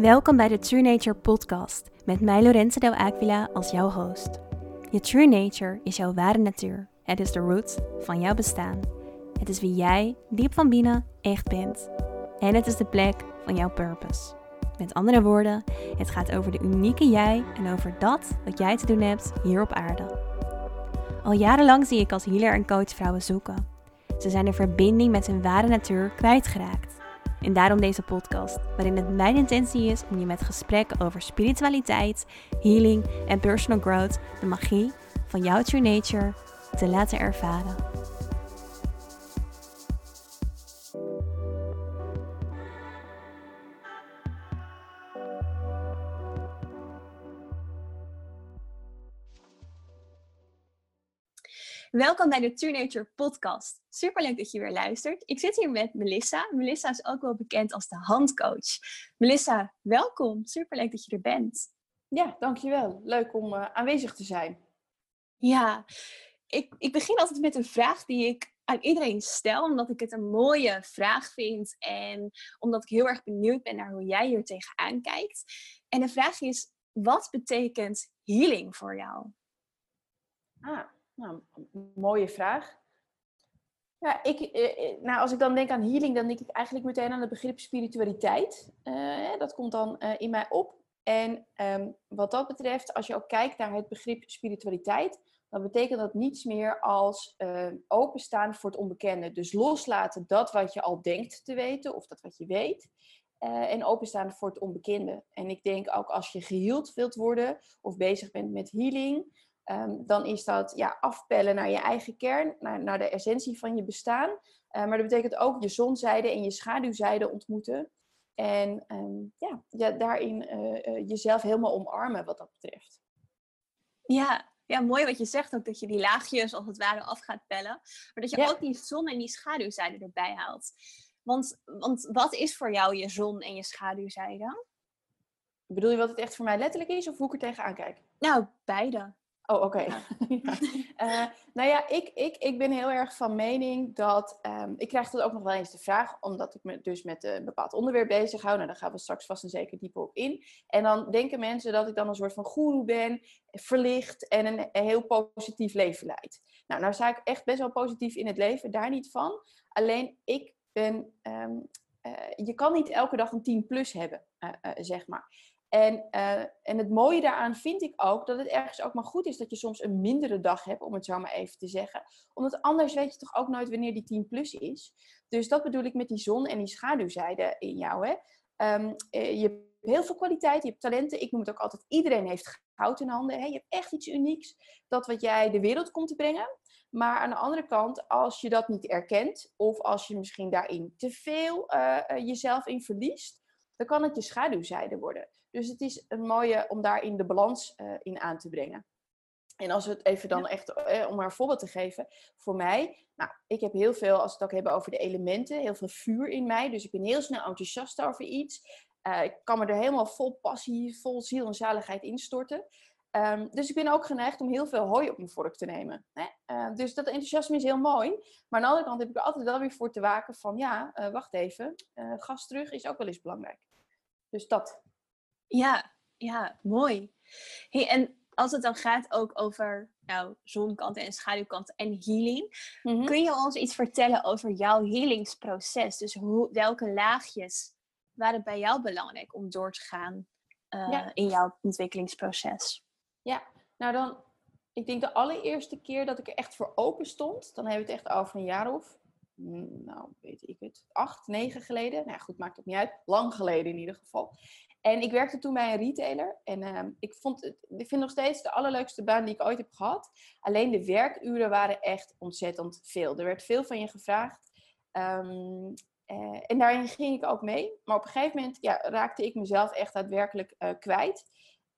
Welkom bij de True Nature podcast met mij Lorenzo Del Aquila als jouw host. Je True Nature is jouw ware natuur. Het is de root van jouw bestaan. Het is wie jij diep van binnen echt bent. En het is de plek van jouw purpose. Met andere woorden, het gaat over de unieke jij en over dat wat jij te doen hebt hier op aarde. Al jarenlang zie ik als healer en coach vrouwen zoeken. Ze zijn de verbinding met hun ware natuur kwijtgeraakt. En daarom deze podcast, waarin het mijn intentie is om je met gesprekken over spiritualiteit, healing en personal growth de magie van jouw true nature te laten ervaren. Welkom bij de True Nature podcast. Super leuk dat je weer luistert. Ik zit hier met Melissa. Melissa is ook wel bekend als de handcoach. Melissa, welkom. Super leuk dat je er bent. Ja, dankjewel. Leuk om uh, aanwezig te zijn. Ja, ik, ik begin altijd met een vraag die ik aan iedereen stel, omdat ik het een mooie vraag vind en omdat ik heel erg benieuwd ben naar hoe jij hier tegenaan kijkt. En de vraag is, wat betekent healing voor jou? Ah, nou, mooie vraag. Ja, ik, eh, eh, nou, als ik dan denk aan healing, dan denk ik eigenlijk meteen aan het begrip spiritualiteit. Uh, dat komt dan uh, in mij op. En um, wat dat betreft, als je ook kijkt naar het begrip spiritualiteit, dan betekent dat niets meer als openstaan voor het onbekende. Dus loslaten dat wat je al denkt te weten of dat wat je weet. en openstaan voor het onbekende. En ik denk ook als je geheeld wilt worden of bezig bent met healing, Um, dan is dat ja, afpellen naar je eigen kern, naar, naar de essentie van je bestaan. Uh, maar dat betekent ook je zonzijde en je schaduwzijde ontmoeten. En um, ja, ja, daarin uh, uh, jezelf helemaal omarmen wat dat betreft. Ja, ja, mooi wat je zegt ook, dat je die laagjes als het ware af gaat pellen. Maar dat je ja. ook die zon en die schaduwzijde erbij haalt. Want, want wat is voor jou je zon en je schaduwzijde? Bedoel je wat het echt voor mij letterlijk is of hoe ik er tegenaan kijk? Nou, beide. Oh, oké. Okay. ja. uh, nou ja, ik, ik, ik ben heel erg van mening dat... Um, ik krijg dat ook nog wel eens de vraag, omdat ik me dus met een bepaald onderwerp bezig hou. Nou, daar gaan we straks vast en zeker dieper op in. En dan denken mensen dat ik dan een soort van goeroe ben, verlicht en een, een heel positief leven leid. Nou, nou sta ik echt best wel positief in het leven, daar niet van. Alleen, ik ben... Um, uh, je kan niet elke dag een 10 plus hebben, uh, zeg maar. En, uh, en het mooie daaraan vind ik ook dat het ergens ook maar goed is dat je soms een mindere dag hebt, om het zo maar even te zeggen. Omdat anders weet je toch ook nooit wanneer die 10 plus is. Dus dat bedoel ik met die zon en die schaduwzijde in jou. Hè? Um, je hebt heel veel kwaliteit, je hebt talenten. Ik noem het ook altijd, iedereen heeft goud in handen. Hè? Je hebt echt iets unieks, dat wat jij de wereld komt te brengen. Maar aan de andere kant, als je dat niet erkent, of als je misschien daarin te veel uh, jezelf in verliest, dan kan het je schaduwzijde worden. Dus het is een mooie om daarin de balans uh, in aan te brengen. En als we het even dan echt, eh, om maar een voorbeeld te geven, voor mij, nou, ik heb heel veel, als we het ook hebben over de elementen, heel veel vuur in mij. Dus ik ben heel snel enthousiast over iets. Uh, ik kan me er helemaal vol passie, vol ziel en zaligheid instorten. Um, dus ik ben ook geneigd om heel veel hooi op mijn vork te nemen. Hè? Uh, dus dat enthousiasme is heel mooi. Maar aan de andere kant heb ik er altijd wel weer voor te waken van, ja, uh, wacht even, gas terug is ook wel eens belangrijk. Dus dat. Ja, ja, mooi. Hey, en als het dan gaat ook over nou, zonkanten en schaduwkanten en healing, mm-hmm. kun je ons iets vertellen over jouw healingsproces? Dus hoe, welke laagjes waren bij jou belangrijk om door te gaan uh, ja. in jouw ontwikkelingsproces? Ja, nou dan, ik denk de allereerste keer dat ik er echt voor open stond, dan hebben we het echt over een jaar of, nou weet ik het, acht, negen geleden. Nou goed, maakt het niet uit. Lang geleden in ieder geval. En ik werkte toen bij een retailer. En uh, ik, vond het, ik vind nog steeds de allerleukste baan die ik ooit heb gehad. Alleen de werkuren waren echt ontzettend veel. Er werd veel van je gevraagd. Um, uh, en daarin ging ik ook mee. Maar op een gegeven moment ja, raakte ik mezelf echt daadwerkelijk uh, kwijt.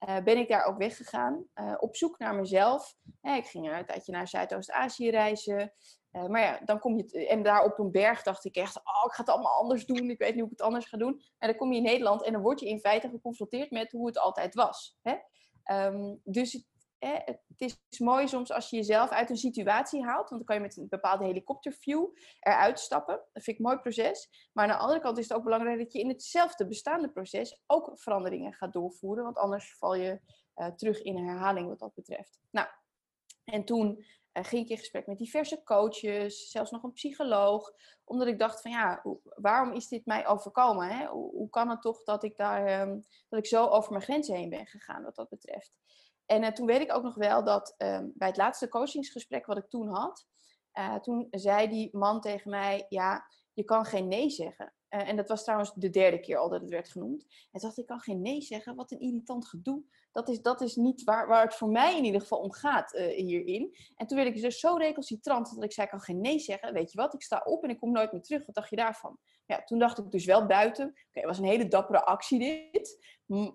Uh, ben ik daar ook weggegaan. op zoek naar mezelf. ik ging een tijdje naar Zuidoost-Azië reizen. Uh, maar ja, dan kom je... En daar op een berg dacht ik echt... Oh, ik ga het allemaal anders doen. Ik weet niet hoe ik het anders ga doen. En dan kom je in Nederland en dan word je in feite geconfronteerd met hoe het altijd was. Hè? Um, dus het is mooi soms als je jezelf uit een situatie haalt. Want dan kan je met een bepaalde helikopterview eruit stappen. Dat vind ik een mooi proces. Maar aan de andere kant is het ook belangrijk dat je in hetzelfde bestaande proces ook veranderingen gaat doorvoeren. Want anders val je uh, terug in herhaling wat dat betreft. Nou, en toen uh, ging ik in gesprek met diverse coaches, zelfs nog een psycholoog. Omdat ik dacht van ja, waarom is dit mij overkomen? Hè? Hoe, kan het toch dat ik, daar, um, dat ik zo over mijn grenzen heen ben gegaan wat dat betreft? En uh, toen weet ik ook nog wel dat um, bij het laatste coachingsgesprek wat ik toen had, uh, toen zei die man tegen mij, ja, je kan geen nee zeggen. Uh, en dat was trouwens de derde keer al dat het werd genoemd. En toen dacht ik, kan geen nee zeggen. Wat een irritant gedoe. Dat is, dat is niet waar, waar het voor mij in ieder geval om gaat uh, hierin. En toen werd ik dus zo recalcitrant dat ik zei, ik kan geen nee zeggen. Weet je wat, ik sta op en ik kom nooit meer terug. Wat dacht je daarvan? Ja, toen dacht ik dus wel buiten. Oké, okay, was een hele dappere actie dit.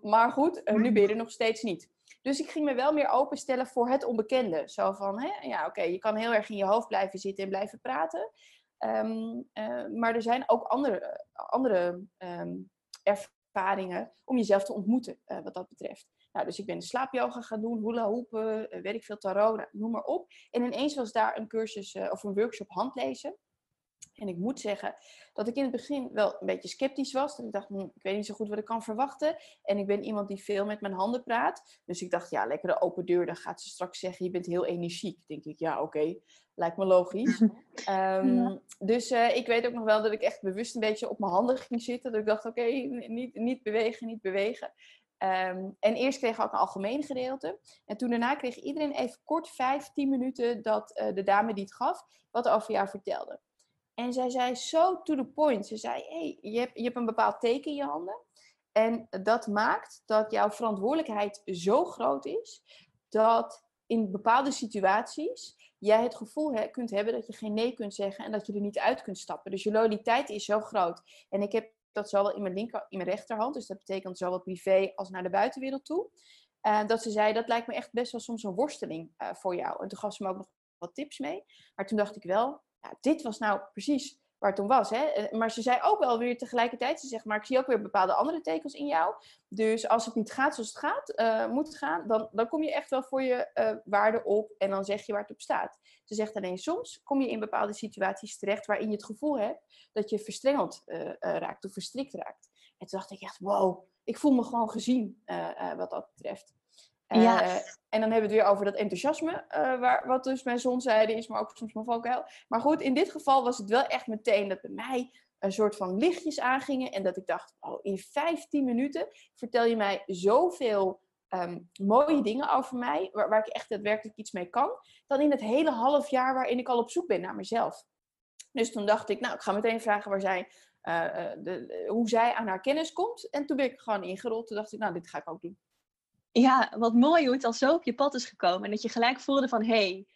Maar goed, uh, nu ben je er nog steeds niet. Dus ik ging me wel meer openstellen voor het onbekende. Zo van, hè, ja, oké, je kan heel erg in je hoofd blijven zitten en blijven praten. Um, uh, maar er zijn ook andere, andere um, ervaringen om jezelf te ontmoeten, uh, wat dat betreft. Nou, dus ik ben slaapyoga gaan doen, hula hoepen, uh, weet ik veel, tarot, nou, noem maar op. En ineens was daar een cursus of een workshop handlezen. En ik moet zeggen dat ik in het begin wel een beetje sceptisch was. Dat ik dacht, hm, ik weet niet zo goed wat ik kan verwachten. En ik ben iemand die veel met mijn handen praat. Dus ik dacht, ja, lekkere open deur. Dan gaat ze straks zeggen, je bent heel energiek. denk ik, ja, oké, okay. lijkt me logisch. um, ja. Dus uh, ik weet ook nog wel dat ik echt bewust een beetje op mijn handen ging zitten. Dat ik dacht, oké, okay, niet, niet bewegen, niet bewegen. Um, en eerst kreeg ik ook een algemeen gedeelte. En toen daarna kreeg iedereen even kort vijf, tien minuten dat uh, de dame die het gaf, wat over jou vertelde. En zij zei zo to the point. Ze zei, hey, je, hebt, je hebt een bepaald teken in je handen. En dat maakt dat jouw verantwoordelijkheid zo groot is dat in bepaalde situaties jij het gevoel he, kunt hebben dat je geen nee kunt zeggen en dat je er niet uit kunt stappen. Dus je loyaliteit is zo groot. En ik heb dat zowel in mijn linker, in mijn rechterhand, dus dat betekent zowel privé als naar de buitenwereld toe. Uh, dat ze zei, dat lijkt me echt best wel soms een worsteling uh, voor jou. En toen gaf ze me ook nog wat tips mee. Maar toen dacht ik wel, dit was nou precies waar het om was. Hè? Eh, maar ze zei ook wel weer tegelijkertijd, ze zegt, maar ik zie ook weer bepaalde andere tekens in jou. Dus als het niet gaat zoals het gaat, uh, moet gaan, dan, dan kom je echt wel voor je uh, waarde op en dan zeg je waar het op staat. Ze zegt alleen, soms kom je in bepaalde situaties terecht waarin je het gevoel hebt dat je verstrengeld raakt of verstrikt raakt. En toen dacht ik echt, wow, ik voel me gewoon gezien wat dat betreft. Ja. Uh, en dan hebben we het weer over dat enthousiasme, uh, waar, wat dus mijn zonzijde is, maar ook soms mijn valkuil. Maar goed, in dit geval was het wel echt meteen dat bij mij een soort van lichtjes aangingen. En dat ik dacht, oh, in 15 minuten vertel je mij zoveel um, mooie dingen over mij, waar, waar ik echt daadwerkelijk iets mee kan, dan in het hele half jaar waarin ik al op zoek ben naar mezelf. Dus toen dacht ik, nou, ik ga meteen vragen waar zij, uh, de, hoe zij aan haar kennis komt. En toen ben ik gewoon ingerold. Toen dacht ik, nou, dit ga ik ook doen ja, wat mooi hoe het al zo op je pad is gekomen. En dat je gelijk voelde van, hé, hey,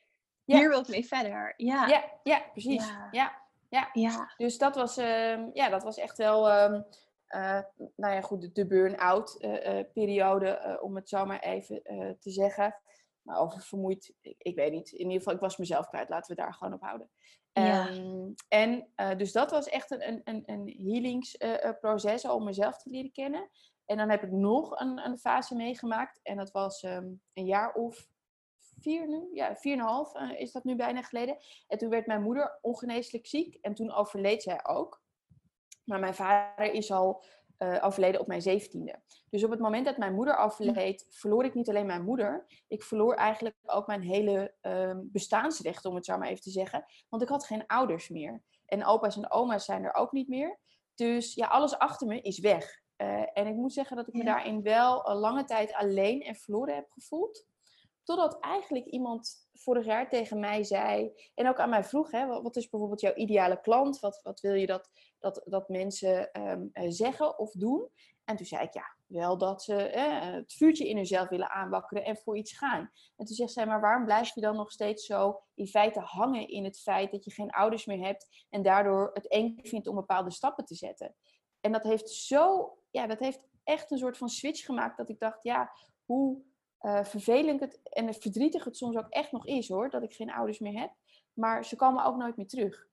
ja. hier wil ik mee verder. Ja, ja, ja precies. Ja. Ja. ja. ja. Dus dat was, uh, ja, dat was echt wel, uh, uh, nou ja, goed, de, de burn-out eh, eh, periode, om het zo maar even te zeggen. Maar over vermoeid, ik, ik, weet niet. In ieder geval, ik was mezelf kwijt. Laten we daar gewoon op houden. Um, en dus dat was echt een, een, een healingsproces om mezelf te leren kennen. En dan heb ik nog een, een fase meegemaakt. En dat was um, een jaar of vier nu. Ja, vier en een half uh, is dat nu bijna geleden. En toen werd mijn moeder ongeneeslijk ziek. En toen overleed zij ook. Maar mijn vader is al uh, overleden op mijn zeventiende. Dus op het moment dat mijn moeder overleed, verloor ik niet alleen mijn moeder. Ik verloor eigenlijk ook mijn hele um, bestaansrecht, om het zo maar even te zeggen. Want ik had geen ouders meer. En opa's en oma's zijn er ook niet meer. Dus ja, alles achter me is weg. Uh, en ik moet zeggen dat ik me daarin wel een lange tijd alleen en verloren heb gevoeld. Totdat eigenlijk iemand vorig jaar tegen mij zei, en ook aan mij vroeg, hè, wat is bijvoorbeeld jouw ideale klant? Wat, wat wil je dat, dat, dat mensen um, zeggen of doen? En toen zei ik, ja, wel dat ze eh, het vuurtje in hunzelf willen aanwakkeren en voor iets gaan. En toen zegt zij, maar waarom blijf je dan nog steeds zo in feite hangen in het feit dat je geen ouders meer hebt en daardoor het eng vindt om bepaalde stappen te zetten? En dat heeft zo ja, dat heeft echt een soort van switch gemaakt dat ik dacht, ja, hoe uh, vervelend het en verdrietig het soms ook echt nog is hoor, dat ik geen ouders meer heb. Maar ze komen ook nooit meer terug.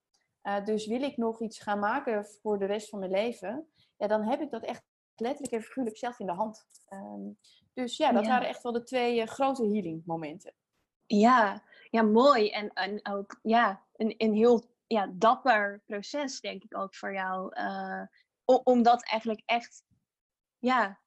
Uh, dus wil ik nog iets gaan maken voor de rest van mijn leven, ja, dan heb ik dat echt letterlijk en figuurlijk zelf in de hand. Ehm, dus ja, dat waren echt wel de twee grote healing momenten. Ja, ja mooi. En, en ook ja, een, een heel ja, dapper proces, denk ik ook voor jou. om dat eigenlijk echt ja,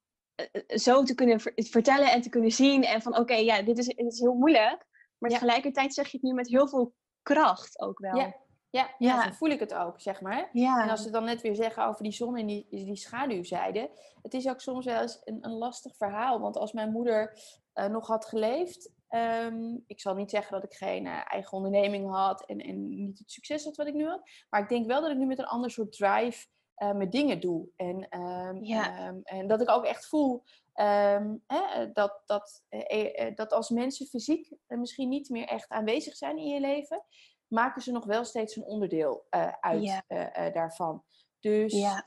zo te kunnen vertellen en te kunnen zien. En van oké, ja, dit is, dit is heel moeilijk. Maar tegelijkertijd zeg je het nu met heel veel kracht ook wel. Ja. Ja, ja. zo voel ik het ook, zeg maar. Ja. En als we dan net weer zeggen over die zon en die, die schaduwzijde. Het is ook soms wel eens een, een lastig verhaal. Want als mijn moeder uh, nog had geleefd... Ehm, ik zal niet zeggen dat ik geen uh, eigen onderneming had en, en niet het succes had wat ik nu had. Maar ik denk wel dat ik nu met een ander soort drive uh, mijn dingen doe. En, um, um, en dat ik ook echt voel um, hè, dat, dat, uh, dat als mensen fysiek misschien niet meer echt aanwezig zijn in je leven, maken ze nog wel steeds een onderdeel uh, uit daarvan. Dus, ja,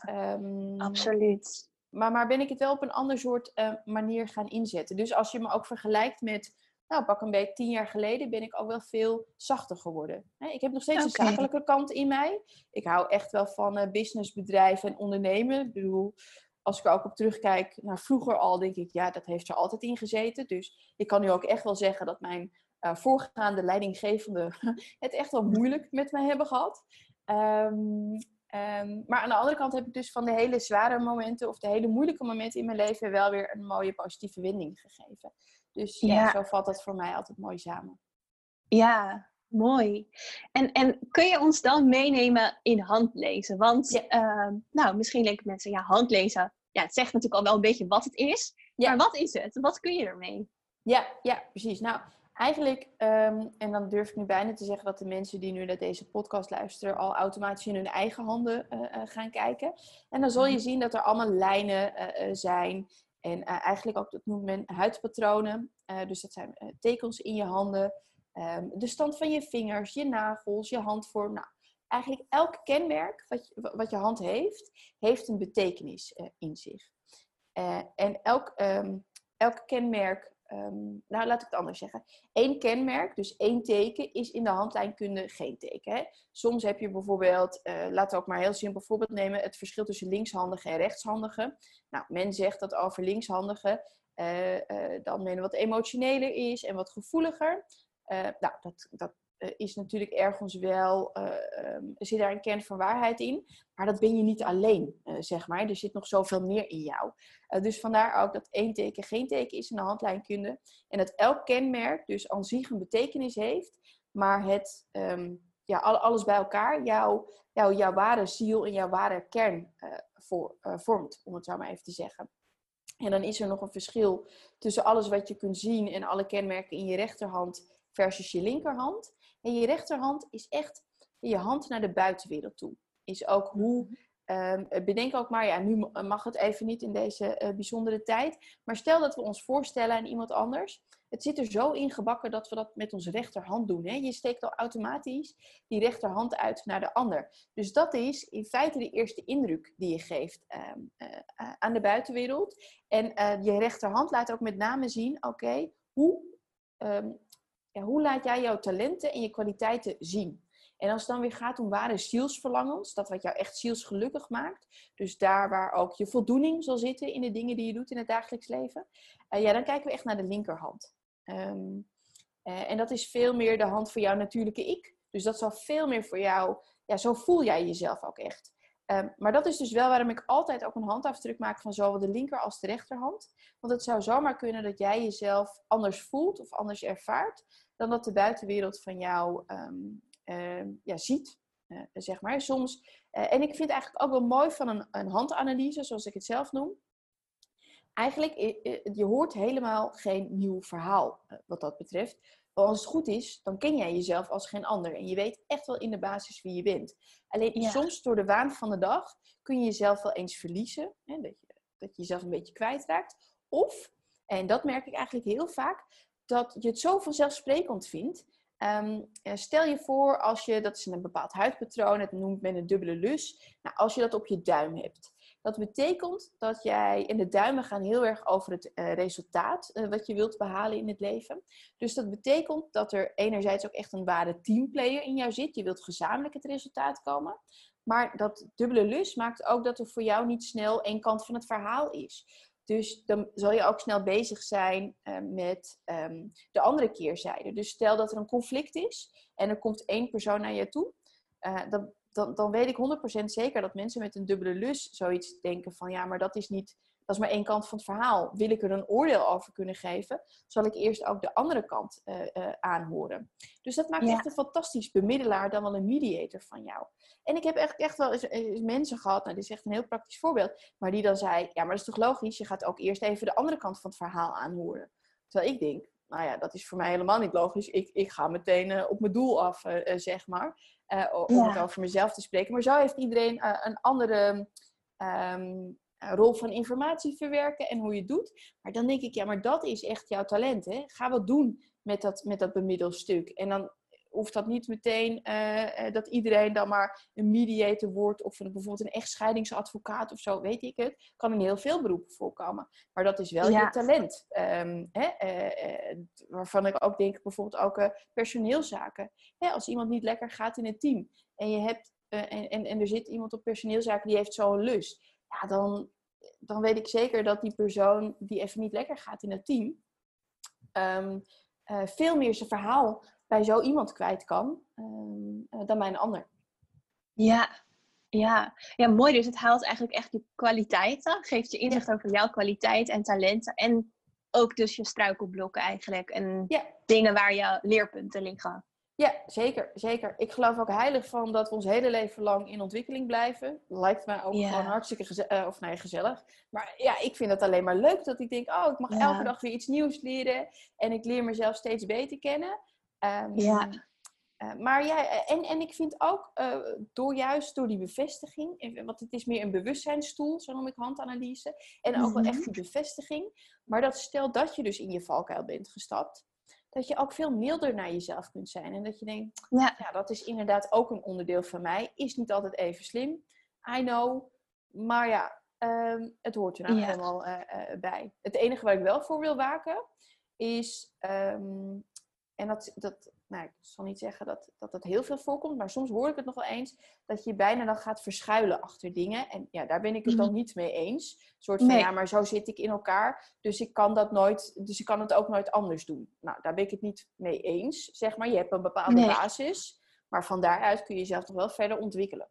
absoluut. Maar, maar ben ik het wel op een ander soort manier gaan inzetten. Dus als je me ook vergelijkt met nou, pak een beetje tien jaar geleden ben ik ook wel veel zachter geworden. Ik heb nog steeds een zakelijke kant in mij. Ik hou echt wel van uh, businessbedrijven en ondernemen. Ik bedoel, als ik er ook op terugkijk naar vroeger al, denk ik, ja, dat heeft er altijd in gezeten. Dus ik kan nu ook echt wel zeggen dat mijn uh, voorgaande leidinggevende het echt wel moeilijk met mij hebben gehad. Um, um, maar aan de andere kant heb ik dus van de hele zware momenten of de hele moeilijke momenten in mijn leven wel weer een mooie positieve wending gegeven. Dus ja, zo valt dat voor mij altijd mooi samen. Ja, mooi. En, en kun je ons dan meenemen in handlezen? Want ehm, nou, misschien denken mensen, ja, handlezen, ja, het zegt natuurlijk al wel een beetje wat het is. Ja. Maar wat is het? Wat kun je ermee? Ja, ja precies. Nou, eigenlijk, ehm, en dan durf ik nu bijna te zeggen dat de mensen die nu naar deze podcast luisteren al automatisch in hun eigen handen uh, uh, gaan kijken. En dan zul je mhm. zien dat er allemaal lijnen uh, zijn en uh, eigenlijk ook, dat noemt men huidpatronen. Uh, dus dat zijn uh, tekens in je handen. Um, de stand van je vingers, je nagels, je handvorm. Nou, eigenlijk elk kenmerk wat je, wat je hand heeft, heeft een betekenis in zich. en elk, um, elk kenmerk Ehm, nou, laat ik het anders zeggen. Eén kenmerk, dus één teken, is in de handlijnkunde geen teken. Hè? Soms heb je bijvoorbeeld, uh, laten we ook maar heel simpel voorbeeld nemen, het verschil tussen linkshandigen en rechtshandigen. Nou, men zegt dat over linkshandigen uh, uh, dan men wat emotioneler is en wat gevoeliger. nou, dat, dat is natuurlijk ergens wel, uh, um, zit daar een kern van waarheid in. Maar dat ben je niet alleen, uh, zeg maar. Er zit nog zoveel meer in jou. dus vandaar ook dat één teken geen teken is in de handlijnkunde. En dat elk kenmerk dus aan zich een betekenis heeft. Maar het, um, ja, alles bij elkaar jouw, jouw, jouw ware ziel en jouw ware kern voor, vormt. Om het zo maar even te zeggen. En dan is er nog een verschil tussen alles wat je kunt zien en alle kenmerken in je rechterhand versus je linkerhand. En je rechterhand is echt je hand naar de buitenwereld toe. Is ook hoe, um, bedenk ook maar, ja, nu mag het even niet in deze uh, bijzondere tijd. Maar stel dat we ons voorstellen aan iemand anders. Het zit er zo ingebakken dat we dat met onze rechterhand doen. Hè? Je steekt al automatisch die rechterhand uit naar de ander. Dus dat is in feite de eerste indruk die je geeft um, uh, aan de buitenwereld. En je rechterhand laat ook met name zien, oké, hoe um, hoe laat jij jouw talenten en je kwaliteiten zien? En als het dan weer gaat om ware zielsverlangens, dat wat jou echt zielsgelukkig maakt, dus daar waar ook je voldoening zal zitten in de dingen die je doet in het dagelijks leven, uh, ja, dan kijken we echt naar de linkerhand. Um, uh, en dat is veel meer de hand voor jouw natuurlijke ik. Dus dat zal veel meer voor jou, ja, zo voel jij jezelf ook echt. Um, maar dat is dus wel waarom ik altijd ook een handafdruk maak van zowel de linker als de rechterhand. Want het zou zomaar kunnen dat jij jezelf anders voelt of anders ervaart dan dat de buitenwereld van jou um, uh, ja, ziet. Uh, zeg maar. Soms, uh, en ik vind eigenlijk ook wel mooi van een, een handanalyse, zoals ik het zelf noem. Eigenlijk, je hoort helemaal geen nieuw verhaal eh, wat dat betreft. Als het goed is, dan ken jij jezelf als geen ander. En je weet echt wel in de basis wie je bent. Alleen ja. soms door de waan van de dag kun je jezelf wel eens verliezen. Hè, dat, je, dat je jezelf een beetje kwijtraakt. Of, en dat merk ik eigenlijk heel vaak, dat je het zo vanzelfsprekend vindt. Um, stel je voor als je, dat is een bepaald huidpatroon, het noemt men een dubbele lus. Nou, als je dat op je duim hebt. Dat betekent dat jij, en de duimen gaan heel erg over het uh, resultaat uh, wat je wilt behalen in het leven. Dus dat betekent dat er enerzijds ook echt een ware teamplayer in jou zit. Je wilt gezamenlijk het resultaat komen. Maar dat dubbele lus maakt ook dat er voor jou niet snel één kant van het verhaal is. Dus dan zal je ook snel bezig zijn uh, met um, de andere keerzijde. Dus stel dat er een conflict is en er komt één persoon naar je toe. Uh, dan, dan, dan weet ik 100% zeker dat mensen met een dubbele lus zoiets denken van ja, maar dat is niet dat is maar één kant van het verhaal. Wil ik er een oordeel over kunnen geven, zal ik eerst ook de andere kant uh, uh, aanhoren. Dus dat maakt ja. echt een fantastisch bemiddelaar dan wel een mediator van jou. En ik heb echt, echt wel eens, eens, mensen gehad, nou dit is echt een heel praktisch voorbeeld, maar die dan zei, ja maar dat is toch logisch, je gaat ook eerst even de andere kant van het verhaal aanhoren. Terwijl ik denk, nou ja, dat is voor mij helemaal niet logisch. Ik, ik ga meteen uh, op mijn doel af, zeg maar, om ja. het over mezelf te spreken. Maar zo heeft iedereen een andere... Um, rol van informatie verwerken en hoe je het doet. Maar dan denk ik, ja, maar dat is echt jouw talent. Hè? Ga wat doen met dat, met dat bemiddelstuk. En dan hoeft dat niet meteen uh, dat iedereen dan maar een mediator wordt of een, bijvoorbeeld een echtscheidingsadvocaat of zo, weet ik het. Kan in heel veel beroepen voorkomen. Maar dat is wel ja. je talent. Um, hè? Uh, uh, waarvan ik ook denk, bijvoorbeeld ook personeelzaken. Hè? Als iemand niet lekker gaat in het team en je hebt en, en, en er zit iemand op personeelzaken die heeft zo'n lust. Ja, dan, dan weet ik zeker dat die persoon die even niet lekker gaat in het team, um, uh, veel meer zijn verhaal bij zo iemand kwijt kan um, uh, dan bij een ander. Ja. Ja. ja, mooi. Dus het haalt eigenlijk echt je kwaliteiten, geeft je inzicht ja. over jouw kwaliteit en talenten. En ook dus je struikelblokken eigenlijk. En ja. dingen waar je leerpunten liggen. Ja, zeker, zeker. Ik geloof ook heilig van dat we ons hele leven lang in ontwikkeling blijven. Lijkt mij ook gewoon hartstikke geze uh, of, nee, gezellig. Maar ja, ik vind het alleen maar leuk dat ik denk, oh, ik mag elke dag weer iets nieuws leren. En ik leer mezelf steeds beter kennen. Um, ja. Uh, maar ja, en, en ik vind ook, uh, door juist door die bevestiging, want het is meer een bewustzijnstoel, zo noem ik handanalyse. En ook mm -hmm. wel echt die bevestiging. Maar dat stel dat je dus in je valkuil bent gestapt dat je ook veel milder naar jezelf kunt zijn. En dat je denkt, ja. ja. dat is inderdaad ook een onderdeel van mij. Is niet altijd even slim. I know. Maar ja, um, het hoort er nou ja. helemaal uh, bij. Het enige waar ik wel voor wil waken is, um, en dat, dat, nou, ik zal niet zeggen dat, dat dat heel veel voorkomt, maar soms hoor ik het nog wel eens, dat je bijna dan gaat verschuilen achter dingen. En ja, daar ben ik het dan niet mee eens. Een soort van, nee. ja, maar zo zit ik in elkaar, dus ik kan dat nooit, dus ik kan het ook nooit anders doen. Nou, daar ben ik het niet mee eens, zeg maar. Je hebt een bepaalde nee. basis, maar van daaruit kun je jezelf toch wel verder ontwikkelen.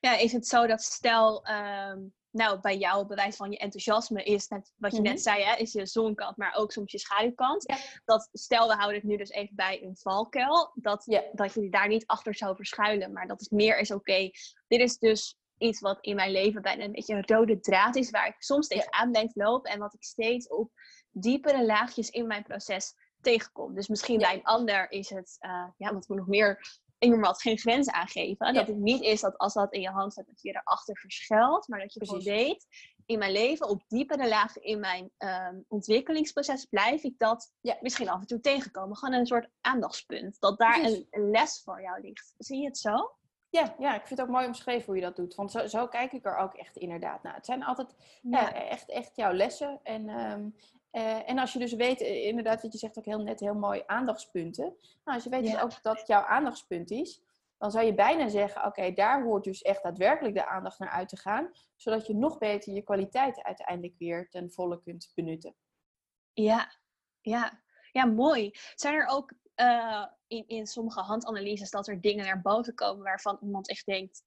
Ja, is het zo dat stel, um, nou, bij jou bewijs van je enthousiasme is, net wat je mm -hmm. net zei, hè, is je zonkant, maar ook soms je schaduwkant. Ja. Dat stel, we houden het nu dus even bij een valkuil, dat, ja. dat je daar niet achter zou verschuilen, maar dat het meer is oké. Okay, dit is dus iets wat in mijn leven bijna een beetje een rode draad is, waar ik soms tegenaan ja. denk lopen en wat ik steeds op diepere laagjes in mijn proces tegenkom. Dus misschien bij een ander is het, uh, ja, wat we nog meer Inderdaad geen grens aangeven. Ja. Dat het niet is dat als dat in je hand staat, dat je erachter verschuilt. Maar dat je Precies. gewoon weet, in mijn leven, op diepere lagen in mijn um, ontwikkelingsproces, blijf ik dat ja. misschien af en toe tegenkomen. Gewoon een soort aandachtspunt. Dat daar een, een, les voor jou ligt. Zie je het zo? Ja, ja, ik vind het ook mooi omschreven hoe je dat doet. Want zo, zo kijk ik er ook echt inderdaad naar. Het zijn altijd ja echt, echt jouw lessen. En, um, uh, en als je dus weet, inderdaad, wat je zegt ook heel net, heel mooi aandachtspunten. Nou, als je weet ja. dus ook dat jouw aandachtspunt is, dan zou je bijna zeggen, oké, okay, daar hoort dus echt daadwerkelijk de aandacht naar uit te gaan. Zodat je nog beter je kwaliteit uiteindelijk weer ten volle kunt benutten. Ja, ja. ja mooi. Zijn er ook uh, in, in sommige handanalyses dat er dingen naar boven komen waarvan iemand echt denkt,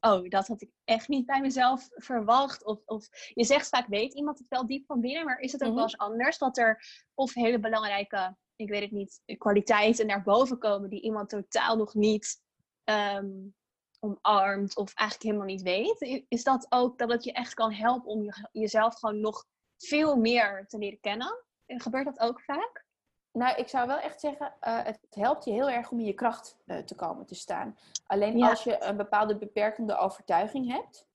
oh, dat had ik echt niet bij mezelf verwacht. Of, of je zegt vaak, weet iemand het wel diep van binnen, maar is het ook mm -hmm. wel eens anders dat er of hele belangrijke, ik weet het niet, kwaliteiten naar boven komen die iemand totaal nog niet um, omarmt of eigenlijk helemaal niet weet? Is dat ook dat het je echt kan helpen om je, jezelf gewoon nog veel meer te leren kennen? Gebeurt dat ook vaak? Nou, ik zou wel echt zeggen, uh, het helpt je heel erg om in je kracht uh, te komen te staan. Alleen ja. als je een bepaalde beperkende overtuiging hebt,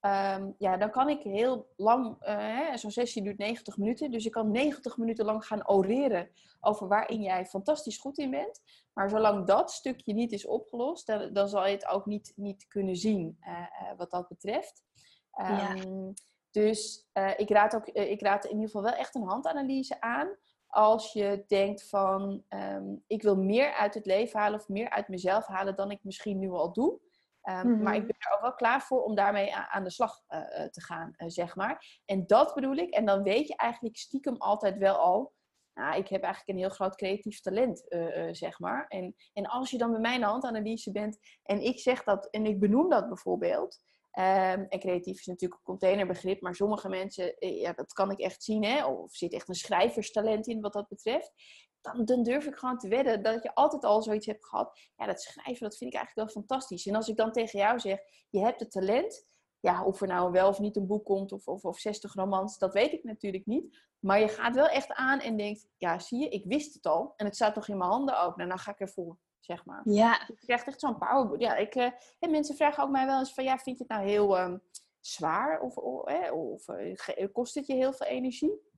um, ja, dan kan ik heel lang, uh, zo'n sessie duurt 90 minuten, dus ik kan 90 minuten lang gaan oreren over waarin jij fantastisch goed in bent. Maar zolang dat stukje niet is opgelost, dan, dan zal je het ook niet, niet kunnen zien wat dat betreft. Um, ja. Dus ik, raad ook, ik raad in ieder geval wel echt een handanalyse aan als je denkt van um, ik wil meer uit het leven halen of meer uit mezelf halen dan ik misschien nu al doe. Ehm, Maar ik Mhm. ben er ook wel klaar voor om daarmee aan de slag eh, eh, te gaan, eh, zeg maar. En dat bedoel ik. En dan weet je eigenlijk stiekem altijd wel al... Nou, ik heb eigenlijk een heel groot creatief talent, zeg maar. En, en als je dan bij mij in de handanalyse bent en ik zeg dat en ik benoem dat bijvoorbeeld... ehm, en creatief is natuurlijk een containerbegrip, maar sommige mensen, eh, ja, dat kan ik echt zien, hè? Of zit echt een schrijverstalent in wat dat betreft dan, durf ik gewoon te wedden dat je altijd al zoiets hebt gehad. Ja, dat schrijven, dat vind ik eigenlijk wel fantastisch. En als ik dan tegen jou zeg, je hebt het talent. Ja, of er nou wel of niet een boek komt of, of, of 60 romans, dat weet ik natuurlijk niet. Maar je gaat wel echt aan en denkt, ja, zie je, ik wist het al. En het staat toch in mijn handen ook. Nou, dan ga ik ervoor, zeg maar. Ja, Je krijgt echt zo'n power. Ja, ik, eh, en mensen vragen ook mij wel eens van, ja, vind je het nou heel ehm, zwaar? Of, of, eh, of kost het je heel veel energie?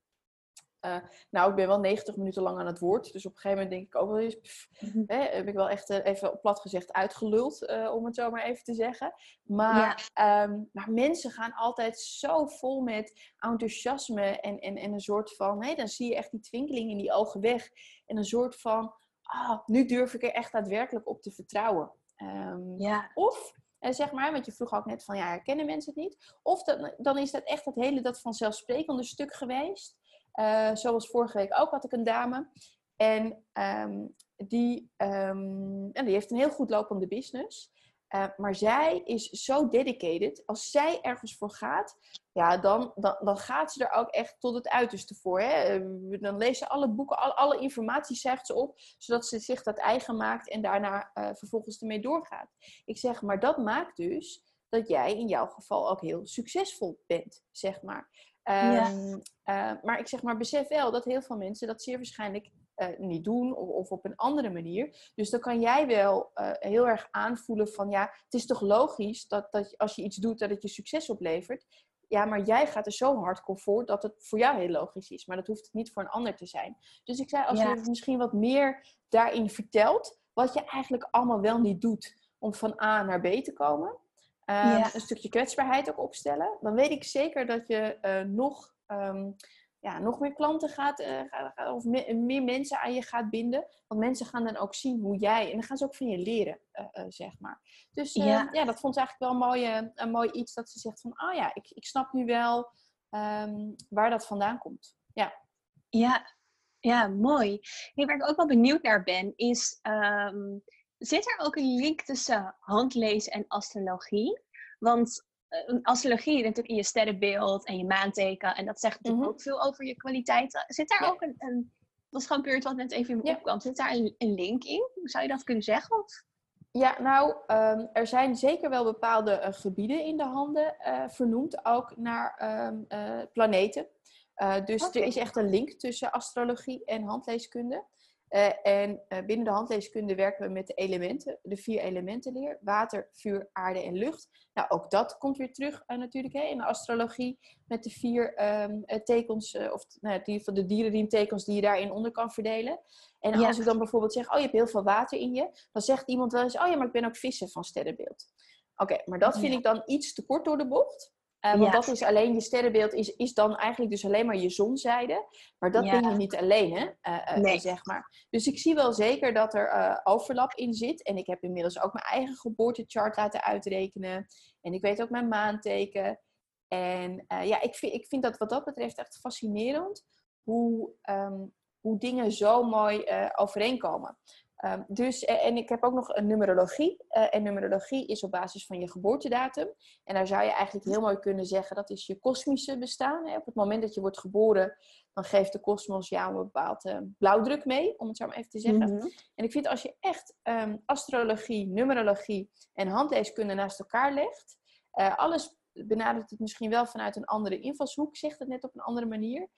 Eh, nou, ik ben wel 90 minuten lang aan het woord. Dus op een gegeven moment denk ik ook wel eens... pff, Mhm. hè, heb ik wel echt eh, even plat gezegd uitgeluld, om het zo maar even te zeggen. Maar, ehm, maar mensen gaan altijd zo vol met enthousiasme en, en, en een soort van... Hè, dan zie je echt die twinkeling in die ogen weg. En een soort van, ah, nu durf ik er echt daadwerkelijk op te vertrouwen. Ehm, ja, of, eh, zeg maar, want je vroeg ook net van, ja, herkennen mensen het niet? Of dan, dan is dat echt het hele, dat vanzelfsprekende stuk geweest. Eh, zoals vorige week ook had ik een dame. En, ehm, die, ehm, en die heeft een heel goed lopende business. Eh, maar zij is zo dedicated. Als zij ergens voor gaat, ja, dan, dan, dan gaat ze er ook echt tot het uiterste voor. Hè? Eh, Dan leest ze alle boeken, alle, alle informatie zegt ze op, zodat ze zich dat eigen maakt en daarna eh, vervolgens ermee doorgaat. Ik zeg, maar dat maakt dus dat jij in jouw geval ook heel succesvol bent, zeg maar. Ehm, eh, maar ik zeg maar, besef wel dat heel veel mensen dat zeer waarschijnlijk eh, niet doen of, of op een andere manier. Dus dan kan jij wel eh, heel erg aanvoelen van ja, het is toch logisch dat, dat als je iets doet dat het je succes oplevert. Ja, maar jij gaat er zo hardcore voor dat het voor jou heel logisch is. Maar dat hoeft niet voor een ander te zijn. Dus ik zei, als Ja. je misschien wat meer daarin vertelt, wat je eigenlijk allemaal wel niet doet om van A naar B te komen. Ehm, Ja. Een stukje kwetsbaarheid ook opstellen. Dan weet ik zeker dat je eh, nog, ehm, ja, nog meer klanten gaat, eh, gaat- of me- meer mensen aan je gaat binden. Want mensen gaan dan ook zien hoe jij, en dan gaan ze ook van je leren, eh, eh, zeg maar. Dus Ja. ja. dat vond ze eigenlijk wel een, mooie, een mooi iets dat ze zegt van, oh ja, ik, ik snap nu wel ehm, waar dat vandaan komt. Ja. ja, ja, mooi. Hey, waar ik ook wel benieuwd naar ben, is... ehm, zit er ook een link tussen handlezen en astrologie? Want astrologie natuurlijk in je sterrenbeeld en je maanteken. En dat zegt natuurlijk Mhm. ook veel over je kwaliteiten. Zit daar Ja. ook een... een dat is gewoon puur wat net even in me Ja. opkwam. Zit daar een, een link in? Zou je dat kunnen zeggen? Of? Ja, nou, ehm, er zijn zeker wel bepaalde eh, gebieden in de handen eh, vernoemd, ook naar ehm, eh, planeten. Eh, dus er is echt een link tussen astrologie en handleeskunde. Eh, en eh, binnen de handleeskunde werken we met de elementen, de vier elementenleer: water, vuur, aarde en lucht. Nou, ook dat komt weer terug eh, natuurlijk hè, in de astrologie met de vier eh, tekens, of nou, die van de dierenriemtekens die je daarin onder kan verdelen. En Ja. als ik dan bijvoorbeeld zeg, oh je hebt heel veel water in je, dan zegt iemand wel eens, oh ja, maar ik ben ook vissen van sterrenbeeld. Oké, maar dat vind Ja. ik dan iets te kort door de bocht. Eh, want Ja. dat is alleen, je sterrenbeeld is, is dan eigenlijk dus alleen maar je zonzijde. Maar dat Ja. ben je niet alleen, hè? eh, eh, Nee. zeg maar. Dus ik zie wel zeker dat er overlap in zit. En ik heb inmiddels ook mijn eigen geboortechart laten uitrekenen. En ik weet ook mijn maanteken. En ja, ik vind, ik vind dat wat dat betreft echt fascinerend. Hoe, ehm, hoe dingen zo mooi overeenkomen. Ehm, dus, eh, en ik heb ook nog een numerologie. Eh, en numerologie is op basis van je geboortedatum. En daar zou je eigenlijk heel mooi kunnen zeggen, dat is je kosmische bestaan. Hè. Op het moment dat je wordt geboren, dan geeft de kosmos jou een bepaald eh, blauwdruk mee, om het zo maar even te zeggen. Mhm. En ik vind als je echt ehm, astrologie, numerologie en handleeskunde naast elkaar legt, eh, alles benadert het misschien wel vanuit een andere invalshoek, zegt het net op een andere manier.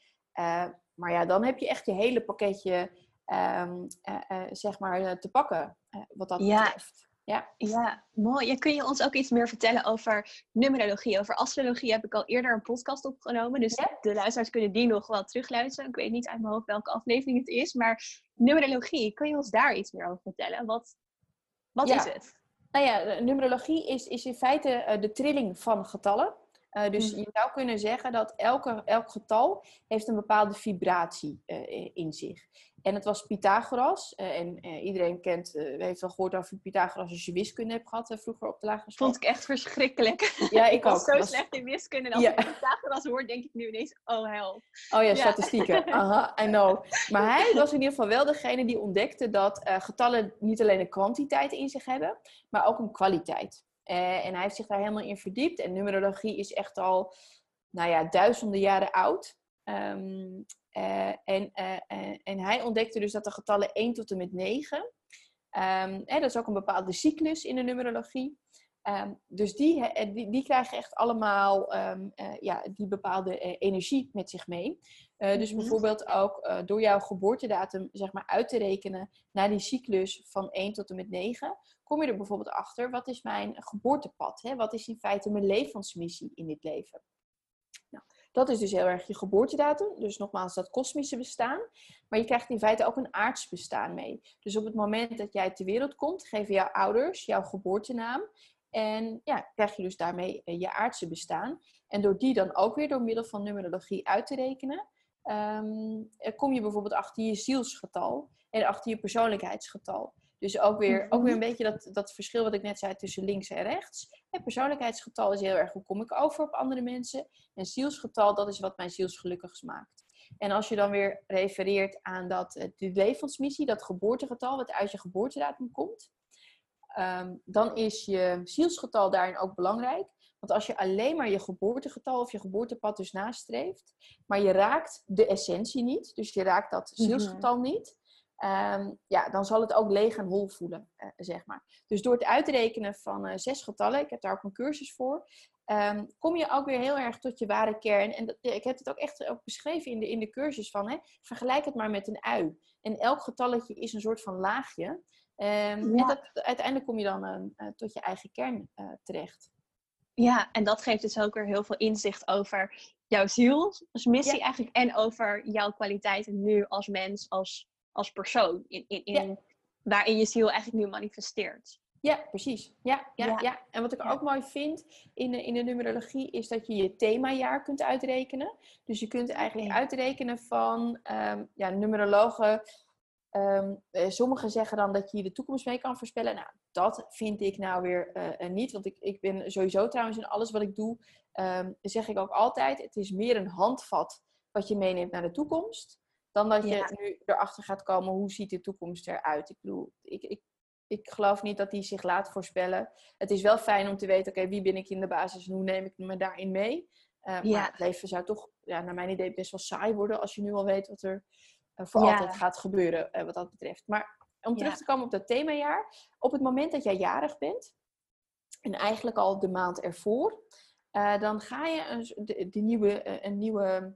Maar ja, dan heb je echt je hele pakketje ehm, eh, eh, zeg maar eh, te pakken, wat dat Ja. betreft. Ja. Ja, mooi. Ja, kun je ons ook iets meer vertellen over numerologie? Over astrologie heb ik al eerder een podcast opgenomen. Dus Ja. de luisteraars kunnen die nog wel terugluisteren. Ik weet niet uit mijn hoofd welke aflevering het is. Maar numerologie, kun je ons daar iets meer over vertellen? Wat, wat Ja. is het? Nou ja, numerologie is, is in feite de trilling van getallen. Dus Mhm. je zou kunnen zeggen dat elke, elk getal heeft een bepaalde vibratie eh, in zich. En het was Pythagoras. Uh, en uh, iedereen kent, uh, heeft wel gehoord over Pythagoras als je wiskunde hebt gehad vroeger op de lagere school. Vond ik echt verschrikkelijk. Ja, ik, ik was ook. zo Was- slecht in wiskunde. En als Ja. ik Pythagoras hoor, denk ik nu ineens, oh help. Oh ja, Ja. statistieken. Aha, I know. Maar hij was in ieder geval wel degene die ontdekte dat eh, getallen niet alleen een kwantiteit in zich hebben, maar ook een kwaliteit. Eh, en hij heeft zich daar helemaal in verdiept. En numerologie is echt al, nou ja, duizenden jaren oud. Ehm, eh, en, eh, eh, en hij ontdekte dus dat de getallen 1 tot en met 9, ehm, hè, dat is ook een bepaalde cyclus in de numerologie. Ehm, dus die, die, die krijgen echt allemaal ehm, eh, ja, die bepaalde energie met zich mee. Dus Mhm. bijvoorbeeld ook door jouw geboortedatum zeg maar, uit te rekenen naar die cyclus van 1 tot en met 9, kom je er bijvoorbeeld achter, wat is mijn geboortepad? Hè? Wat is in feite mijn levensmissie in dit leven? Dat is dus heel erg je geboortedatum, dus nogmaals dat kosmische bestaan. Maar je krijgt in feite ook een aards bestaan mee. Dus op het moment dat jij ter wereld komt, geven jouw ouders jouw geboortenaam. En ja, krijg je dus daarmee eh, je aardse bestaan. En door die dan ook weer door middel van numerologie uit te rekenen, ehm, eh, kom je bijvoorbeeld achter je zielsgetal en achter je persoonlijkheidsgetal. Dus ook weer, ook weer een beetje dat, dat verschil wat ik net zei tussen links en rechts. Het persoonlijkheidsgetal is heel erg hoe kom ik over op andere mensen. En zielsgetal, dat is wat mijn zielsgelukkig maakt. En als je dan weer refereert aan dat, eh, die levensmissie, dat geboortegetal, wat uit je geboortedatum komt, ehm, dan is je zielsgetal daarin ook belangrijk. Want als je alleen maar je geboortegetal of je geboortepad dus nastreeft, maar je raakt de essentie niet, dus je raakt dat Mhm. zielsgetal niet, ehm, ja, dan zal het ook leeg en hol voelen, eh, zeg maar. Dus door het uitrekenen van eh, zes getallen, ik heb daar ook een cursus voor, ehm, kom je ook weer heel erg tot je ware kern. En dat, ik heb het ook echt ook beschreven in de, in de cursus van, hè, vergelijk het maar met een ui. En elk getalletje is een soort van laagje. Ehm, Ja. En dat, uiteindelijk kom je dan eh, tot je eigen kern terecht. Ja, en dat geeft dus ook weer heel veel inzicht over jouw ziel, als missie Ja. eigenlijk. En over jouw kwaliteiten nu als mens, als, als persoon. In, in, in, Waarin je ziel eigenlijk nu manifesteert. Ja, precies. Ja, ja, ja. Ja. En wat ik ook mooi vind in de, in de numerologie is dat je je themajaar kunt uitrekenen. Dus je kunt eigenlijk uitrekenen van ehm, ja, numerologen. ehm, eh, sommigen zeggen dan dat je de toekomst mee kan voorspellen. Nou, dat vind ik nou weer eh, eh, niet. Want ik, ik ben sowieso trouwens in alles wat ik doe, ehm, zeg ik ook altijd: het is meer een handvat wat je meeneemt naar de toekomst. Dan dat je Ja. nu erachter gaat komen hoe ziet de toekomst eruit. Ik bedoel, ik, ik, ik geloof niet dat die zich laat voorspellen. Het is wel fijn om te weten, oké, wie ben ik in de basis en hoe neem ik me daarin mee. Uh, Ja. Maar het leven zou toch, ja, naar mijn idee, best wel saai worden als je nu al weet wat er uh, voor Ja. altijd gaat gebeuren uh, wat dat betreft. Maar om terug te komen op dat themajaar. Op het moment dat jij jarig bent, en eigenlijk al de maand ervoor, dan ga je een, de, de nieuwe, een, nieuwe,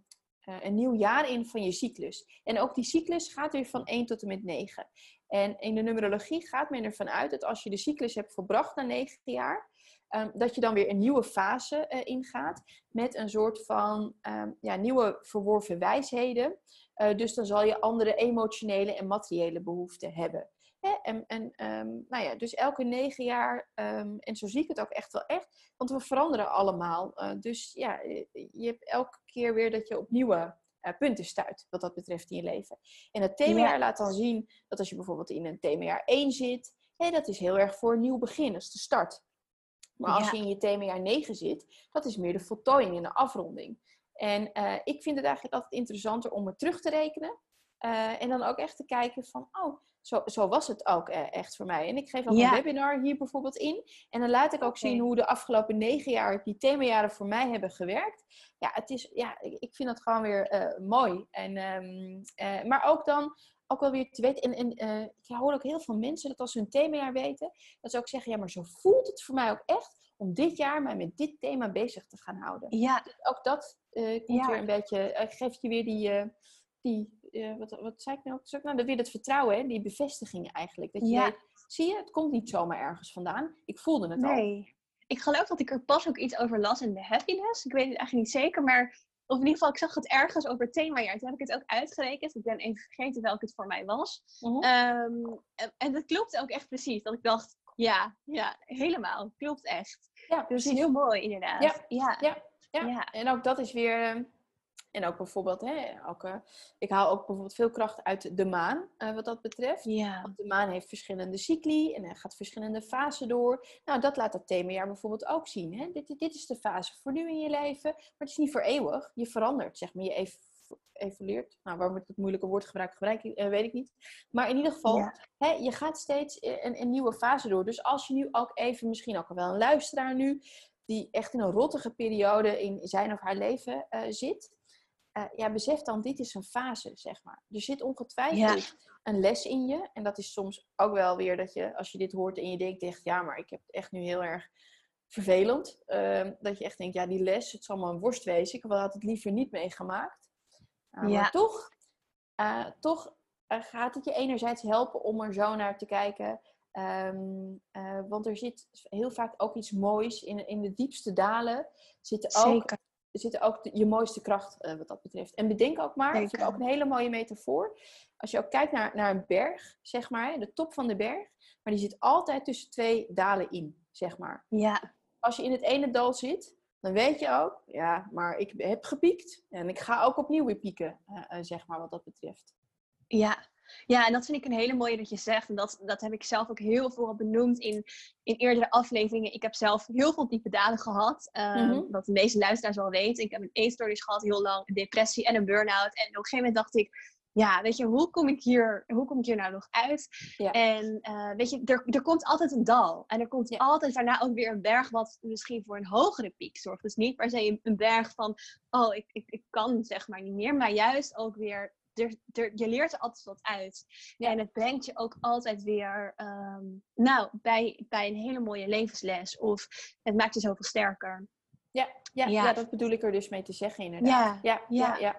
een nieuw jaar in van je cyclus. En ook die cyclus gaat weer van 1 tot en met 9. En in de numerologie gaat men ervan uit dat als je de cyclus hebt volbracht na 9 jaar, um, dat je dan weer een nieuwe fase uh, ingaat met een soort van um, ja, nieuwe verworven wijsheden. Uh, dus dan zal je andere emotionele en materiële behoeften hebben. Hè? En, en um, nou ja, dus elke negen jaar, um, en zo zie ik het ook echt wel echt, want we veranderen allemaal. Uh, dus ja, je hebt elke keer weer dat je op nieuwe uh, punten stuit, wat dat betreft in je leven. En het themajaar ja. laat dan zien dat als je bijvoorbeeld in een themajaar 1 zit, hè, dat is heel erg voor een nieuw begin, dat is de start. Maar als Ja. je in je themajaar 9 zit, dat is meer de voltooiing en de afronding. En uh, ik vind het eigenlijk altijd interessanter om het terug te rekenen. Uh, en dan ook echt te kijken van, oh, zo, zo was het ook uh, echt voor mij. En ik geef ook Ja. een webinar hier bijvoorbeeld in. En dan laat ik ook zien hoe de afgelopen negen jaar die themajaren voor mij hebben gewerkt. Ja, het is, ja ik ik vind dat gewoon weer uh, mooi. En, um, uh, maar ook dan ook wel weer te weten. En, en uh, ik hoor ook heel veel mensen dat als ze hun themajaar weten, dat ze ook zeggen, ja, maar zo voelt het voor mij ook echt om dit jaar mij met dit thema bezig te gaan houden. Ja, Dus ook dat uh, komt Ja. weer een beetje, uh, geeft je weer die, die uh, wat, wat zei ik nou? Zeg, nou, weer het vertrouwen, hè? die bevestiging eigenlijk. Dat je Ja. weet, zie je, het komt niet zomaar ergens vandaan. Ik voelde het al. nee. Ik geloof dat ik er pas ook iets over las in de happiness. Ik weet het eigenlijk niet zeker, maar of in ieder geval, ik zag het ergens over het themajaar. Toen heb ik het ook uitgerekend. Ik ben even vergeten welke het voor mij was. Mhm. Um, en, en dat klopt ook echt precies. Dat ik dacht, ja, ja, helemaal. Klopt echt. ja, Dus precies. heel mooi inderdaad. Ja. ja. Ja. Ja. Ja. en ook dat is weer. Eh, En ook bijvoorbeeld, hè, ook, eh, ik haal ook bijvoorbeeld veel kracht uit de maan, uh, wat dat betreft. Ja. Want de maan heeft verschillende cycli en hij gaat verschillende fasen door. Nou, dat laat dat themajaar bijvoorbeeld ook zien. Hè? Dit, dit is de fase voor nu in je leven, maar het is niet voor eeuwig. Je verandert, zeg maar. Je ev evolueert. Nou, waarom ik het moeilijke woord gebruik, gebruik uh, weet ik niet. Maar in ieder geval, ja. hè, je gaat steeds een, een nieuwe fase door. Dus als je nu ook even, misschien ook wel een luisteraar nu, die echt in een rottige periode in zijn of haar leven uh, zit. Uh, ja, besef dan, dit is een fase, zeg maar. Er zit ongetwijfeld ja. een les in je. En dat is soms ook wel weer dat je, als je dit hoort en je denkt echt, ja, maar ik heb het echt nu heel erg vervelend. Uh, dat je echt denkt, ja, die les, het zal maar een worst wezen. Ik had het liever niet meegemaakt. Uh, ja. Maar toch, uh, toch gaat het je enerzijds helpen om er zo naar te kijken. Um, uh, want er zit heel vaak ook iets moois in, in de diepste dalen. Zitten ook, Zeker. Zitten ook de, je mooiste kracht uh, wat dat betreft. En bedenk ook maar, ik heb ook een hele mooie metafoor. Als je ook kijkt naar, naar een berg, zeg maar, de top van de berg. Maar die zit altijd tussen twee dalen in, zeg maar. Ja. Als je in het ene dal zit, dan weet je ook, ja, maar ik heb gepiekt. En ik ga ook opnieuw weer pieken, uh, zeg maar, wat dat betreft. Ja, ja, en dat vind ik een hele mooie dat je zegt. En dat, dat heb ik zelf ook heel veel benoemd in, in eerdere afleveringen. Ik heb zelf heel veel diepe dalen gehad. Um, mm -hmm. Wat de meeste luisteraars wel weten. Ik heb een eetstoornis gehad heel lang, een depressie en een burn-out. En op een gegeven moment dacht ik, ja, weet je, hoe kom ik hier, hoe kom ik hier nou nog uit? Ja. En uh, weet je, er, er komt altijd een dal. En er komt Ja. altijd daarna ook weer een berg wat misschien voor een hogere piek zorgt. Dus niet per se een, een berg van, oh, ik, ik, ik kan zeg maar niet meer. Maar juist ook weer, er, er, je leert er altijd wat uit. Ja. En het brengt je ook altijd weer, ehm, nou, bij, bij een hele mooie levensles. Of het maakt je zoveel sterker. Ja, ja, Ja. ja. dat bedoel ik er dus mee te zeggen inderdaad. Ja, ja, ja.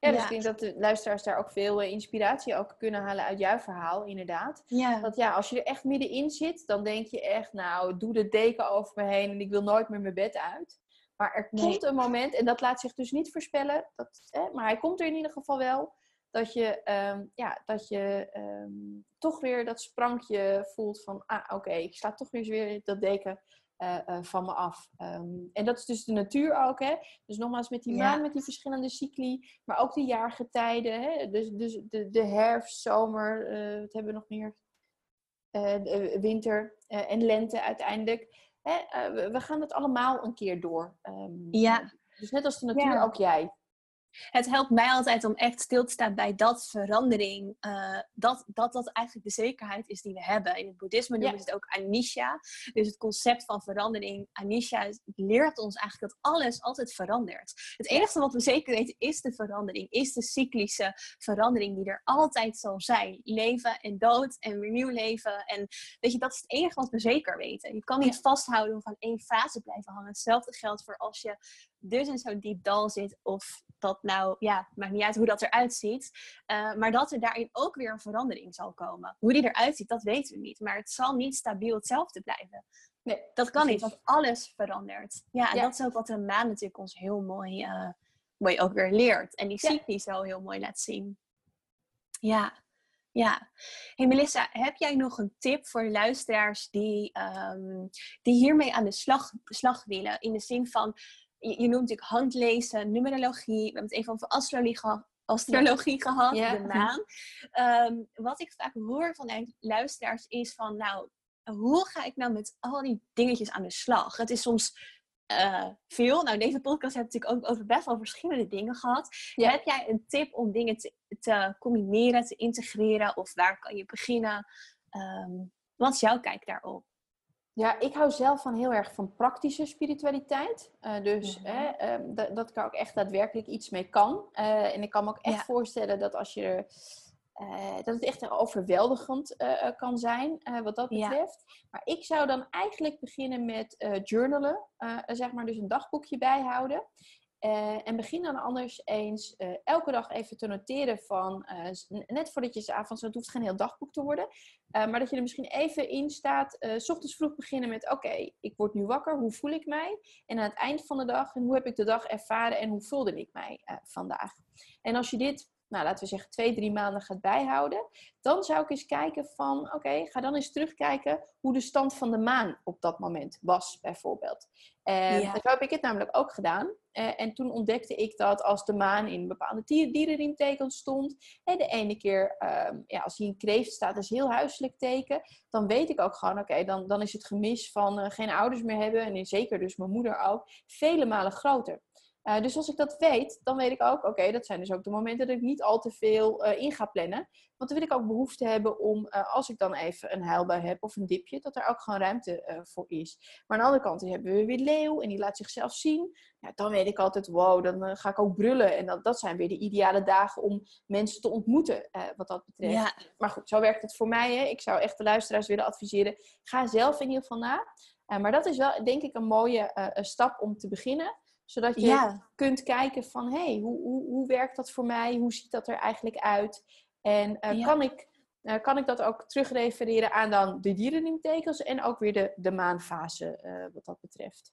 ja. dus ik denk dat de luisteraars daar ook veel eh, inspiratie ook kunnen halen uit jouw verhaal, inderdaad. Ja, Want ja, als je er echt middenin zit, dan denk je echt, nou, doe de deken over me heen en ik wil nooit meer mijn bed uit. Maar er komt een moment, en dat laat zich dus niet voorspellen, dat, hè, maar hij komt er in ieder geval wel, dat je, ehm, ja, dat je ehm, toch weer dat sprankje voelt van, ah, oké, ik sla toch weer eens weer dat deken eh, eh, van me af. Ehm, en dat is dus de natuur ook, hè. Dus nogmaals met die Ja. maan, met die verschillende cycli, maar ook de jaargetijden, hè. Dus, dus de, de herfst, zomer, eh, wat hebben we nog meer? De, winter en lente uiteindelijk. Hè? we, gaan het allemaal een keer door. Ja. Dus net als de natuur, Ja. ook jij. Het helpt mij altijd om echt stil te staan bij dat verandering. eh, dat, dat dat eigenlijk de zekerheid is die we hebben. In het boeddhisme noemen Ja. ze het ook anisha. Dus het concept van verandering. Anisha is- leert ons eigenlijk dat alles altijd verandert. Het enige wat we zeker weten is de verandering. Is de cyclische verandering die er altijd zal zijn. Leven en dood en weer nieuw leven. En weet je, dat is het enige wat we zeker weten. Je kan niet vasthouden of aan één fase blijven hangen. Hetzelfde geldt voor als je dus in zo'n diep dal zit. Of dat nou, ja, maakt niet uit hoe dat eruit ziet. Eh, maar dat er daarin ook weer een verandering zal komen. Hoe die eruit ziet, dat weten we niet. Maar het zal niet stabiel hetzelfde blijven. Nee, Dat kan niet, want alles verandert. Ja, en Ja. dat is ook wat de maan natuurlijk ons heel mooi, eh, mooi ook weer leert. En die Ja. cycli zo heel mooi laat zien. Ja, ja. Hey Melissa, heb jij nog een tip voor de luisteraars die, ehm, die hiermee aan de slag, slag willen? In de zin van, je, je noemt natuurlijk handlezen, numerologie. We hebben het even over astrologie, geha- astrologie gehad, Ja. de maan. Ehm, wat ik vaak hoor vanuit luisteraars is van, nou, hoe ga ik nou met al die dingetjes aan de slag? Het is soms eh, veel. Nou, deze podcast heb ik natuurlijk ook over best wel verschillende dingen gehad. Ja. Heb jij een tip om dingen te, te combineren, te integreren? Of waar kan je beginnen? Ehm, wat is jouw kijk daarop? Ja, ik hou zelf van heel erg van praktische spiritualiteit. Eh, dus Mhm. hè, ehm, dat, ik er ook echt daadwerkelijk iets mee kan. Eh, en ik kan me ook echt Ja. voorstellen dat als je eh, dat het echt overweldigend kan zijn, wat dat Ja. betreft. Maar ik zou dan eigenlijk beginnen met journalen. zeg maar dus een dagboekje bijhouden. Eh, en begin dan anders eens eh, elke dag even te noteren van, eh, net voordat je s'avonds, het hoeft geen heel dagboek te worden, maar dat je er misschien even in staat, s ochtends vroeg beginnen met, oké, ik word nu wakker, hoe voel ik mij? En aan het eind van de dag, hoe heb ik de dag ervaren en hoe voelde ik mij vandaag? En als je dit nou, laten we zeggen, twee, drie maanden gaat bijhouden, dan zou ik eens kijken van, oké, ga dan eens terugkijken hoe de stand van de maan op dat moment was, bijvoorbeeld. En Ja. zo heb ik het namelijk ook gedaan. Eh, en toen ontdekte ik dat als de maan in bepaalde dier- dierenriemtekens stond, en de ene keer, ehm, ja, als hij in kreeft staat, is heel huiselijk teken, dan weet ik ook gewoon, oké, dan, dan is het gemis van eh, geen ouders meer hebben, en zeker dus mijn moeder ook, vele malen groter. Eh, dus als ik dat weet, dan weet ik ook, oké, dat zijn dus ook de momenten dat ik niet al te veel eh, in ga plannen. Want dan wil ik ook behoefte hebben om, eh, als ik dan even een huilbui heb of een dipje, dat er ook gewoon ruimte voor is. Maar aan de andere kant hebben we weer Leeuw en die laat zichzelf zien. Ja, dan weet ik altijd, wow, dan ga ik ook brullen. En dat, dat zijn weer de ideale dagen om mensen te ontmoeten, wat dat betreft. Ja, Maar goed, zo werkt het voor mij. Hè. Ik zou echt de luisteraars willen adviseren, ga zelf in ieder geval na. Maar dat is wel, denk ik, een mooie stap om te beginnen zodat je ja, kunt kijken van, hé, hey, hoe, hoe, hoe werkt dat voor mij? Hoe ziet dat er eigenlijk uit? En eh, Ja. kan, ik, eh, kan ik dat ook terugrefereren aan dan de dierenriemtekens en ook weer de, de maanfase eh, wat dat betreft?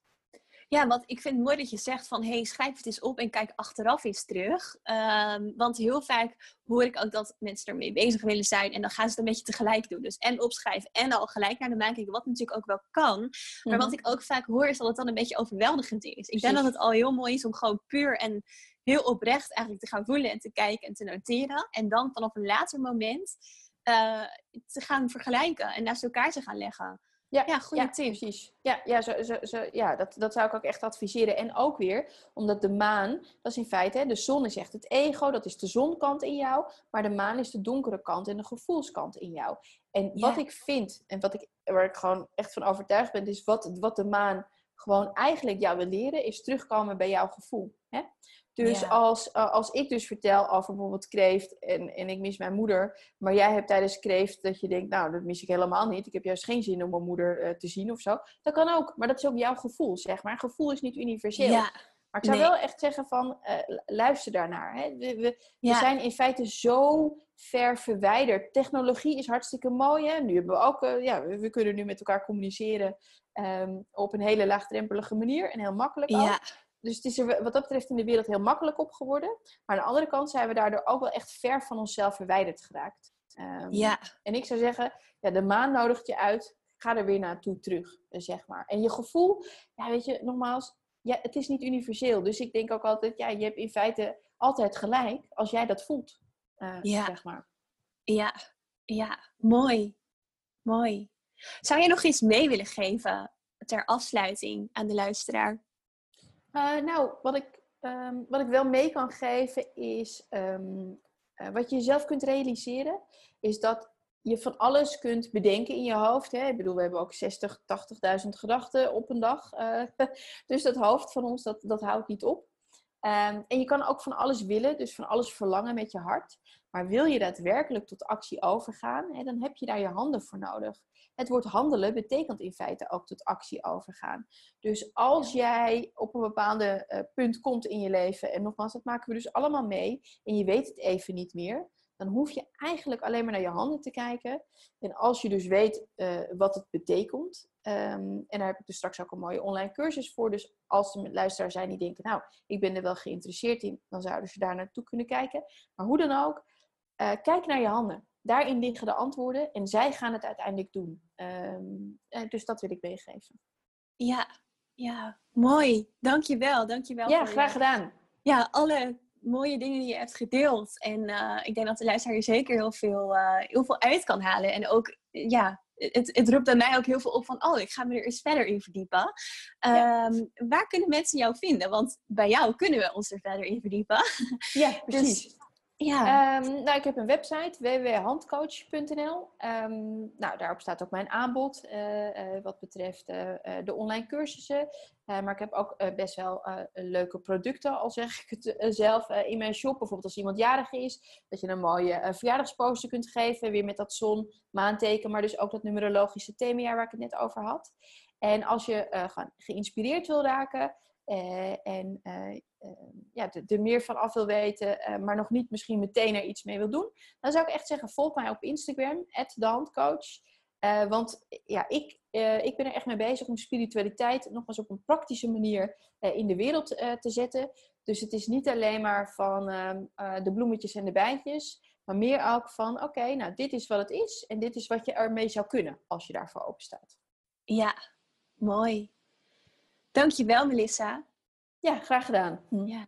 Ja, want ik vind het mooi dat je zegt van... hey, schrijf het eens op en kijk achteraf eens terug. Ehm, want heel vaak hoor ik ook dat mensen ermee bezig willen zijn... en dan gaan ze het een beetje tegelijk doen. Dus en opschrijven en al gelijk naar de kijken... wat natuurlijk ook wel kan. Maar Mhm. wat ik ook vaak hoor is dat het dan een beetje overweldigend is. Ik denk dat het al heel mooi is om gewoon puur en heel oprecht eigenlijk te gaan voelen... en te kijken en te noteren. En dan vanaf een later moment eh, te gaan vergelijken en naast elkaar te gaan leggen. Ja, Ja, goede ja, tip. precies. Ja, ja, zo, zo, zo, ja dat, dat zou ik ook echt adviseren. En ook weer, omdat de maan, dat is in feite, hè, de zon is echt het ego, dat is de zonkant in jou. Maar de maan is de donkere kant en de gevoelskant in jou. En wat Ja. ik vind, en wat ik, waar ik gewoon echt van overtuigd ben, is wat, wat de maan gewoon eigenlijk jou wil leren, is terugkomen bij jouw gevoel. Hè? Dus Ja. als, eh, als ik dus vertel over bijvoorbeeld kreeft en, en ik mis mijn moeder, maar jij hebt tijdens kreeft dat je denkt, nou, dat mis ik helemaal niet. Ik heb juist geen zin om mijn moeder eh, te zien of zo. Dat kan ook, maar dat is ook jouw gevoel, zeg maar. Gevoel is niet universeel. Ja, Maar ik zou nee. wel echt zeggen van, eh, luister daarnaar. Hè? We, we, we ja. zijn in feite zo ver verwijderd. Technologie is hartstikke mooi. Hè? Nu hebben we ook, ja, we, we kunnen nu met elkaar communiceren ehm, op een hele laagdrempelige manier en heel makkelijk ook. Dus het is er wat dat betreft in de wereld heel makkelijk op geworden. Maar aan de andere kant zijn we daardoor ook wel echt ver van onszelf verwijderd geraakt. Ehm, ja. En ik zou zeggen, ja, de maan nodigt je uit. Ga er weer naartoe terug, eh, zeg maar. En je gevoel, ja, weet je, nogmaals, ja, het is niet universeel. Dus ik denk ook altijd, ja, je hebt in feite altijd gelijk als jij dat voelt, eh, Ja. zeg maar. Ja, ja, mooi. Mooi. Zou je nog iets mee willen geven ter afsluiting aan de luisteraar? Eh, nou, wat ik, ehm, wat ik wel mee kan geven is, ehm, eh, wat je jezelf kunt realiseren, is dat je van alles kunt bedenken in je hoofd. Hè? Ik bedoel, we hebben ook 60, 80.000 gedachten op een dag. eh, dus dat hoofd van ons, dat, dat houdt niet op. Ehm, en je kan ook van alles willen, dus van alles verlangen met je hart. Maar wil je daadwerkelijk tot actie overgaan, hè, dan heb je daar je handen voor nodig. Het woord handelen betekent in feite ook tot actie overgaan. Dus als jij op een bepaalde eh, punt komt in je leven, en nogmaals, dat maken we dus allemaal mee, en je weet het even niet meer, dan hoef je eigenlijk alleen maar naar je handen te kijken. En als je dus weet eh, wat het betekent, ehm, en daar heb ik dus straks ook een mooie online cursus voor, dus als er luisteraars zijn die denken, nou, ik ben er wel geïnteresseerd in, dan zouden ze daar naartoe kunnen kijken. Maar hoe dan ook, eh, kijk naar je handen. Daarin liggen de antwoorden en zij gaan het uiteindelijk doen. Ehm, eh, dus dat wil ik meegeven. Ja, ja, mooi. Dankjewel, dankjewel. Ja, graag gedaan. Ja, alle mooie dingen die je hebt gedeeld. En eh, ik denk dat de luisteraar hier zeker heel veel, heel veel uit kan halen. En ook, ja, het, het roept bij mij ook heel veel op van, oh, ik ga me er eens verder in verdiepen. Ja. Ehm, waar kunnen mensen jou vinden? Want bij jou kunnen we ons er verder in verdiepen. Ja, precies. Dus, ja, Ehm, nou, ik heb een website, www.handcoach.nl. Ehm, nou, daarop staat ook mijn aanbod eh, eh, wat betreft eh, de online cursussen. Maar ik heb ook best wel leuke producten, al zeg ik het zelf, in mijn shop. Bijvoorbeeld als iemand jarig is, dat je een mooie verjaardagsposter kunt geven. Weer met dat zon, maanteken, maar dus ook dat numerologische themajaar waar ik het net over had. En als je gewoon geïnspireerd wil raken eh, en eh, eh, ja, er- er meer van af wil weten, eh, maar nog niet misschien meteen er iets mee wil doen, dan zou ik echt zeggen, volg mij op Instagram, @dehandcoach. Eh, want ja, ik, ik ben er echt mee bezig om spiritualiteit nogmaals op een praktische manier in de wereld te zetten. Dus het is niet alleen maar van ehm, eh, de bloemetjes en de bijtjes, maar meer ook van, oké, nou dit is wat het is en dit is wat je ermee zou kunnen als je daarvoor open staat. Ja, mooi. Dankjewel Melissa. Ja, graag gedaan. Ja.